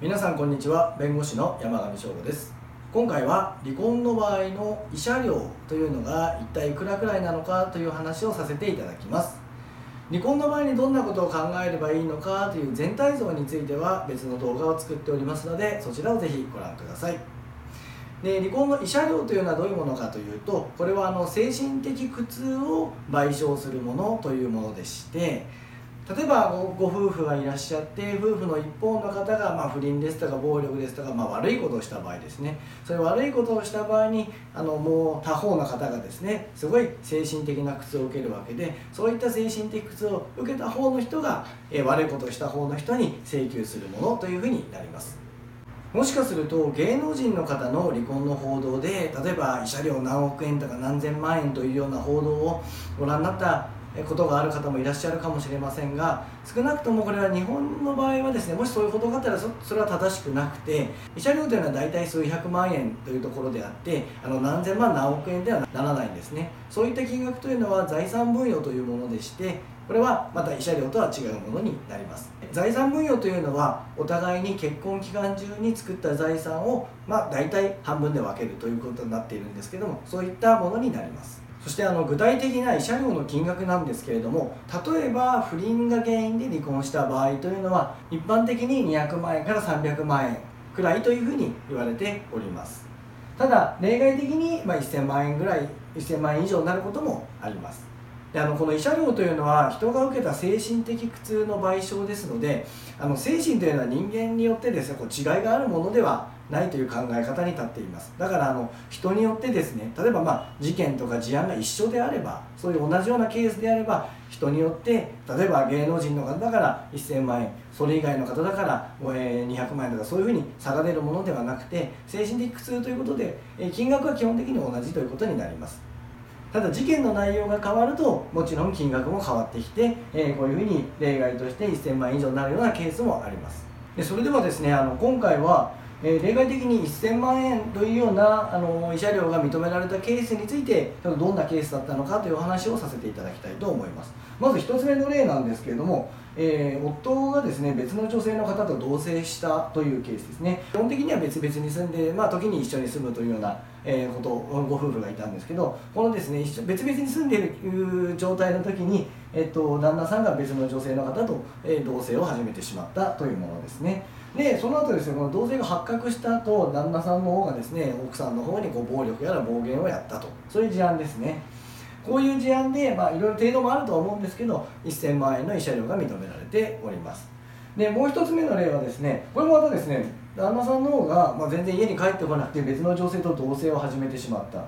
皆さんこんにちは。弁護士の山上翔吾です。今回は離婚の場合の慰謝料というのが一体いくらくらいなのかという話をさせていただきます。離婚の場合にどんなことを考えればいいのかという全体像については別の動画を作っておりますのでそちらをぜひご覧ください。で離婚の慰謝料というのはどういうものかというとこれはあの精神的苦痛を賠償するものというものでして例えばご夫婦がいらっしゃって夫婦の一方の方がま不倫ですとか暴力ですとか、まあ、悪いことをした場合ですね。そういう悪いことをした場合にあのもう他方の方がですねすごい精神的な苦痛を受けるわけでそういった精神的苦痛を受けた方の人が、え悪いことをした方の人に請求するものというふうになります。もしかすると芸能人の方の離婚の報道で例えば慰謝料何億円とか何千万円というような報道をご覧になったことがある方もいらっしゃるかもしれませんが少なくともこれは日本の場合はですねもしそういうことがあったらそれは正しくなくて慰謝料というのは大体数百万円というところであってあの何千万何億円ではならないんですね。そういった金額というのは財産分与というものでしてこれはまた慰謝料とは違うものになります。財産分与というのはお互いに結婚期間中に作った財産をまあ大体半分で分けるということになっているんですけどもそういったものになります。そしてあの具体的な慰謝料の金額なんですけれども例えば不倫が原因で離婚した場合というのは一般的に200万円から300万円くらいというふうに言われております。ただ例外的にま1000万円ぐらい1000万円以上になることもあります。であのこの慰謝料というのは人が受けた精神的苦痛の賠償ですのであの精神というのは人間によってですねこう違いがあるものではないという考え方に立っています。だからあの人によってですね例えばまあ事件とか事案が一緒であればそういう同じようなケースであれば人によって例えば芸能人の方だから1000万円それ以外の方だから200万円とかそういうふうに差が出るものではなくて精神的苦痛ということで金額は基本的に同じということになります。ただ事件の内容が変わるともちろん金額も変わってきて、えこういうふうに例外として1000万円以上になるようなケースもあります。でそれではですねあの今回はえ、例外的に1000万円というようなあの慰謝料が認められたケースについてどんなケースだったのかというお話をさせていただきたいと思います。まず1つ目の例なんですけれども、えー、夫がですね別の女性の方と同棲したというケースですね。基本的には別々に住んで、まあ、時に一緒に住むというような、えー、ことご夫婦がいたんですけどこのですね一緒別々に住んでいる状態の時に、えっと、旦那さんが別の女性の方と、え同棲を始めてしまったというものですね。でその後ですねこの同棲が発覚した後旦那さんの方がですね奥さんの方にこう暴力やら暴言をやったと。そういう事案ですね。こういう事案で、まあ、いろいろ程度もあるとは思うんですけど1000万円の慰謝料が認められております。でもう一つ目の例はですねこれもまたですね旦那さんの方が、まあ、全然家に帰ってこなくて別の女性と同棲を始めてしまった。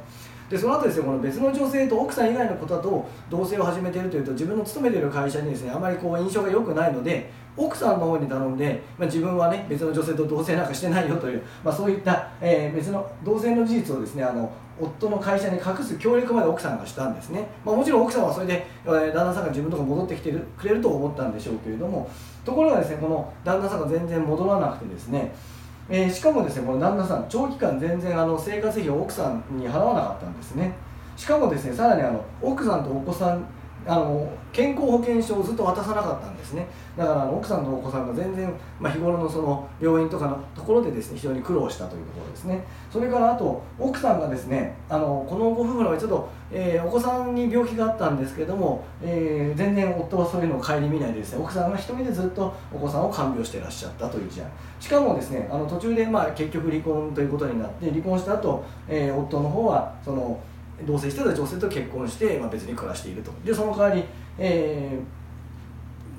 でその後ですねこの別の女性と奥さん以外の方と同棲を始めているというと自分の勤めている会社にですねあまりこう印象が良くないので奥さんの方に頼んで、まあ、自分はね別の女性と同棲なんかしてないよという、まあ、そういった、えー、別の同棲の事実をですねあの夫の会社に隠す協力まで奥さんがしたんですね、まあ、もちろん奥さんはそれで、え、旦那さんが自分とか戻ってきてくれると思ったんでしょうけれどもところがですねこの旦那さんが全然戻らなくてですねえー、しかもですねこの旦那さん長期間全然あの生活費を奥さんに払わなかったんですね。しかもですねさらにあの奥さんとお子さんあの健康保険証をずっと渡さなかったんですね。だから奥さんとお子さんが全然、まあ、日頃のその病院とかのところでですね非常に苦労したというところですね。それからあと奥さんがですねあのこのご夫婦の場合ちょっと、えー、お子さんに病気があったんですけども、えー、全然夫はそういうのを顧みないでですね奥さんが一人でずっとお子さんを看病してらっしゃったという事案。しかもですねあの途中でまあ結局離婚ということになって離婚した後、えー、夫の方はその同棲してた女性と結婚して、まあ、別に暮らしていると。でその代わり、え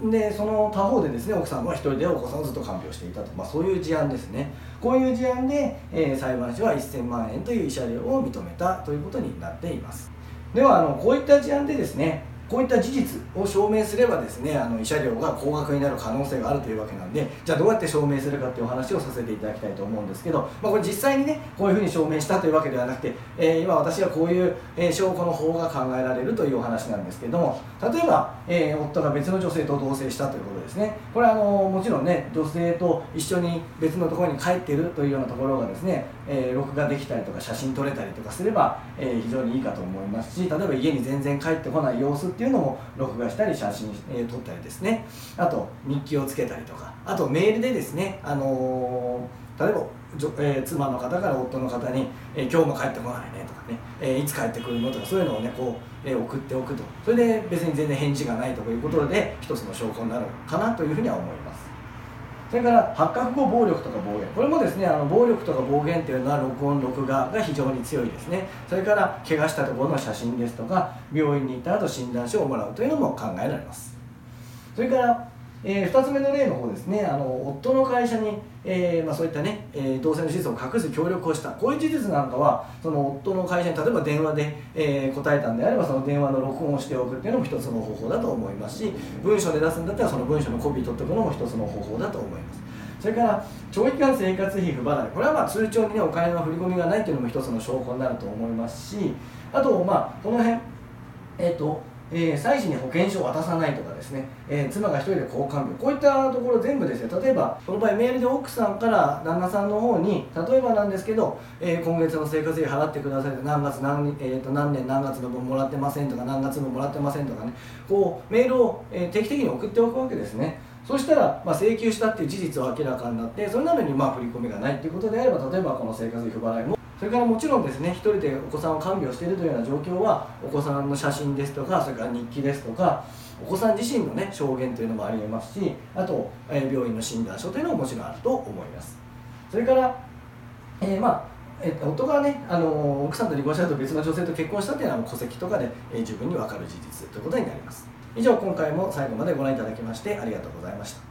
ー、でその他方でですね奥さんは一人でお子さんをずっと看病していたと、まあ、そういう事案ですね。こういう事案で、えー、裁判所は1000万円という慰謝料を認めたということになっています。ではあのこういった事案でですねこういった事実を証明すればですねあの慰謝料が高額になる可能性があるというわけなんでじゃあどうやって証明するかっていうお話をさせていただきたいと思うんですけど、まあ、これ実際にねこういうふうに証明したというわけではなくて、えー、今私はこういう、えー、証拠の方が考えられるというお話なんですけども例えば、えー、夫が別の女性と同棲したということですね。これはあのもちろんね女性と一緒に別のところに帰ってるというようなところがですね、え録画できたりとか写真撮れたりとかすれば、え非常にいいかと思いますし例えば家に全然帰ってこない様子っていうのも録画したり写真、えー、撮ったりですね。あと日記をつけたりとか。あとメールでですね、あの、例えばえー、妻の方から夫の方に、えー、今日も帰ってこないねとかね、えー、いつ帰ってくるのとかそういうのをねこう、え送っておくと。それで別に全然返事がないということで一つの証拠になるかなというふうには思います。それから発覚後暴力とか暴言。これもですねあの暴力とか暴言っていうのは録音録画が非常に強いですね。それから怪我したところの写真ですとか病院に行った後診断書をもらうというのも考えられます。それからえー、2つ目の例の方ですね。あの夫の会社に、えーまあ、そういったね、えー、同性の事実を隠す協力をした。こういう事実なんかはその夫の会社に例えば電話で、えー、答えたんであればその電話の録音をしておくっていうのも一つの方法だと思いますし文書で出すんだったらその文書のコピー取っておくのも一つの方法だと思います。それから長期間生活費不払い。これはまあ通帳にねお金の振り込みがないっていうのも一つの証拠になると思いますしあとまあこの辺えっ、ー、とえー、妻子に保険証を渡さないとかですね、えー、妻が1人で交換病こういったところ全部ですね例えばこの場合メールで奥さんから旦那さんの方に例えばなんですけど、えー、今月の生活費払ってくださいって何月何,、えー、と何年何月の分もらってませんとか何月分もらってませんとかね。こうメールを、え定期的に送っておくわけですね。そしたら、まあ、請求したっていう事実は明らかになってそれなのにまあ振り込みがないっていうことであれば例えばこの生活費不払いもそれからもちろんですね一人でお子さんを看病しているというような状況はお子さんの写真ですとかそれから日記ですとかお子さん自身のね証言というのもありえますしあと、えー、病院の診断書というのももちろんあると思います。それから、えー、まあえ夫がね、あの奥さんと離婚したと別の女性と結婚したというのは戸籍とかで、えー、十分に分かる事実ということになります。以上今回も最後までご覧いただきましてありがとうございました。